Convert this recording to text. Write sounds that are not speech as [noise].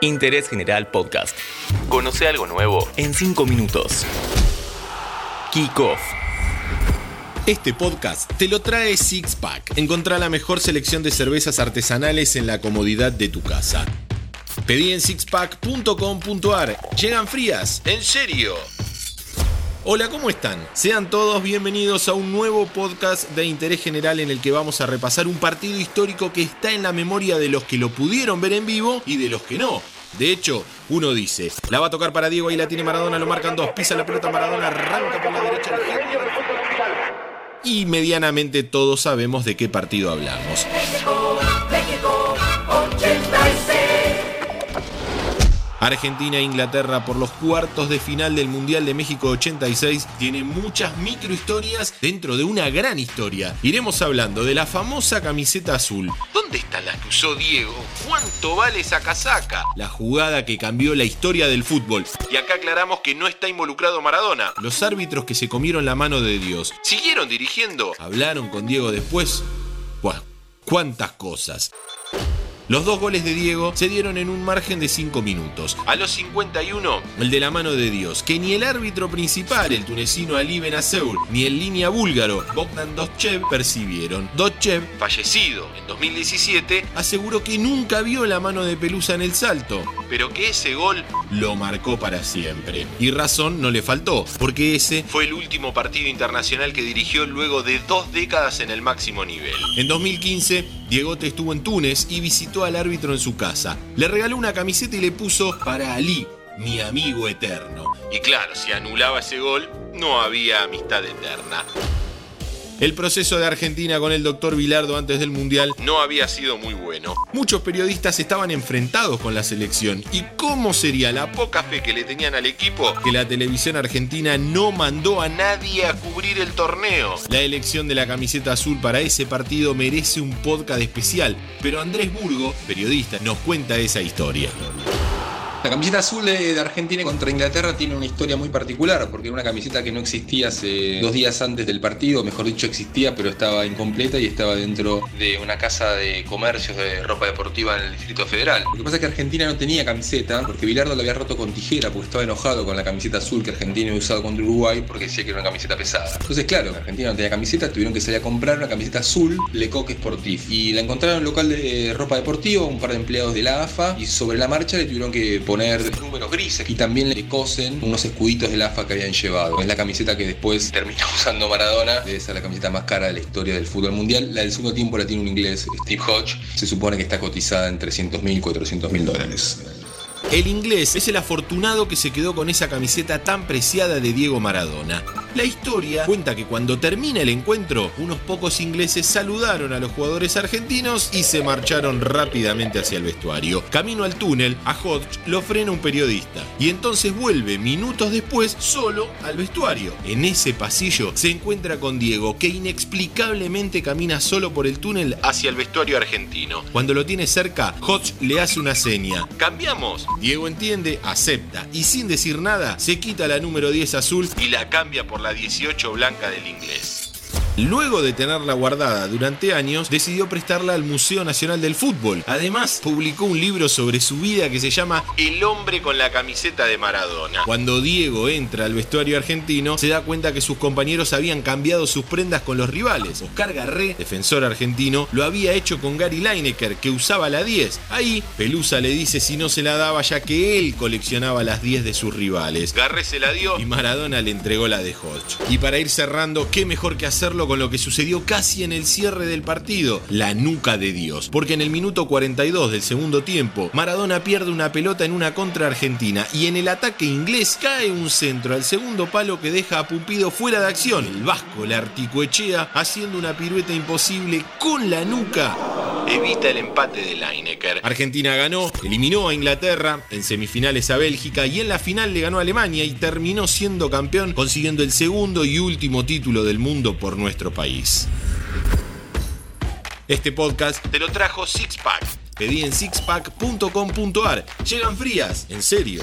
Interés General Podcast. Conoce algo nuevo en 5 minutos. Kick Off. Este podcast te lo trae Six Pack. Encontrá la mejor selección de cervezas artesanales en la comodidad de tu casa. Pedí en sixpack.com.ar. Llegan frías, en serio. Hola, ¿cómo están? Sean todos bienvenidos a un nuevo podcast de interés general en el que vamos a repasar un partido histórico que está en la memoria de los que lo pudieron ver en vivo y de los que no. De hecho, uno dice, la va a tocar para Diego y la tiene Maradona, lo marcan dos, pisa la pelota Maradona, arranca por la derecha. Y medianamente todos sabemos de qué partido hablamos. Argentina e Inglaterra por los cuartos de final del Mundial de México 86 tiene muchas microhistorias dentro de una gran historia. Iremos hablando de la famosa camiseta azul. ¿Dónde está la que usó Diego? ¿Cuánto vale esa casaca? La jugada que cambió la historia del fútbol. Y acá aclaramos que no está involucrado Maradona. Los árbitros que se comieron la mano de Dios. ¿Siguieron dirigiendo? ¿Hablaron con Diego después? Bueno, cuántas cosas. Los dos goles de Diego se dieron en un margen de 5 minutos. A los 51, el de la mano de Dios, que ni el árbitro principal, el tunecino Ali Benazeur, ni el línea búlgaro Bogdan Dovchev percibieron. Dovchev, fallecido en 2017, aseguró que nunca vio la mano de Pelusa en el salto, pero que ese gol lo marcó para siempre. Y razón no le faltó, porque ese fue el último partido internacional que dirigió luego de dos décadas en el máximo nivel. En 2015, Diegote estuvo en Túnez y visitó al árbitro en su casa. Le regaló una camiseta y le puso para Ali, mi amigo eterno. Y claro, si anulaba ese gol, no había amistad eterna. El proceso de Argentina con el doctor Vilardo antes del Mundial no había sido muy bueno. Muchos periodistas estaban enfrentados con la selección. ¿Y cómo sería la poca fe que le tenían al equipo que la televisión argentina no mandó a nadie a cubrir el torneo? La elección de la camiseta azul para ese partido merece un podcast especial, pero Andrés Burgo, periodista, nos cuenta esa historia. La camiseta azul de Argentina contra Inglaterra tiene una historia muy particular, porque era una camiseta que no existía hace dos días antes del partido, mejor dicho existía, pero estaba incompleta y estaba dentro de una casa de comercios de ropa deportiva en el Distrito Federal. Lo que pasa es que Argentina no tenía camiseta, porque Bilardo la había roto con tijera, porque estaba enojado con la camiseta azul que Argentina había usado contra Uruguay, porque decía que era una camiseta pesada. Entonces, claro, Argentina no tenía camiseta, tuvieron que salir a comprar una camiseta azul Lecoq Sportif. Y la encontraron en un local de ropa deportiva, un par de empleados de la AFA, y sobre la marcha le tuvieron que poner números grises y también le cosen unos escuditos del AFA que habían llevado. Es la camiseta que después terminó [laughs] usando Maradona, debe ser la camiseta más cara de la historia del fútbol mundial. La del segundo tiempo la tiene un inglés, Steve Hodge, se supone que está cotizada en 300 mil, 400 mil dólares. El inglés es el afortunado que se quedó con esa camiseta tan preciada de Diego Maradona. La historia cuenta que cuando termina el encuentro, unos pocos ingleses saludaron a los jugadores argentinos y se marcharon rápidamente hacia el vestuario. Camino al túnel, a Hodge lo frena un periodista y entonces vuelve minutos después solo al vestuario. En ese pasillo se encuentra con Diego, que inexplicablemente camina solo por el túnel hacia el vestuario argentino. Cuando lo tiene cerca, Hodge le hace una seña. ¿Cambiamos? Diego entiende, acepta y sin decir nada se quita la número 10 azul y la cambia por la 18 blanca del inglés. Luego de tenerla guardada durante años, decidió prestarla al Museo Nacional del Fútbol. Además, publicó un libro sobre su vida que se llama El hombre con la camiseta de Maradona. Cuando Diego entra al vestuario argentino, se da cuenta que sus compañeros habían cambiado sus prendas con los rivales. Oscar Garré, defensor argentino, lo había hecho con Gary Lineker, que usaba la 10. Ahí, Pelusa le dice si no se la daba ya que él coleccionaba las 10 de sus rivales. Garré se la dio y Maradona le entregó la de Hodge. Y para ir cerrando, qué mejor que hacerlo con lo que sucedió casi en el cierre del partido, la nuca de Dios. Porque en el minuto 42 del segundo tiempo, Maradona pierde una pelota en una contra argentina y en el ataque inglés cae un centro al segundo palo que deja a Pupido fuera de acción. El vasco la articuechea haciendo una pirueta imposible con la nuca evita el empate de Lineker. Argentina ganó, eliminó a Inglaterra, en semifinales a Bélgica y en la final le ganó a Alemania y terminó siendo campeón, consiguiendo el segundo y último título del mundo por nuestro país. Este podcast te lo trajo Sixpack. Pedí en sixpack.com.ar. Llegan frías, en serio.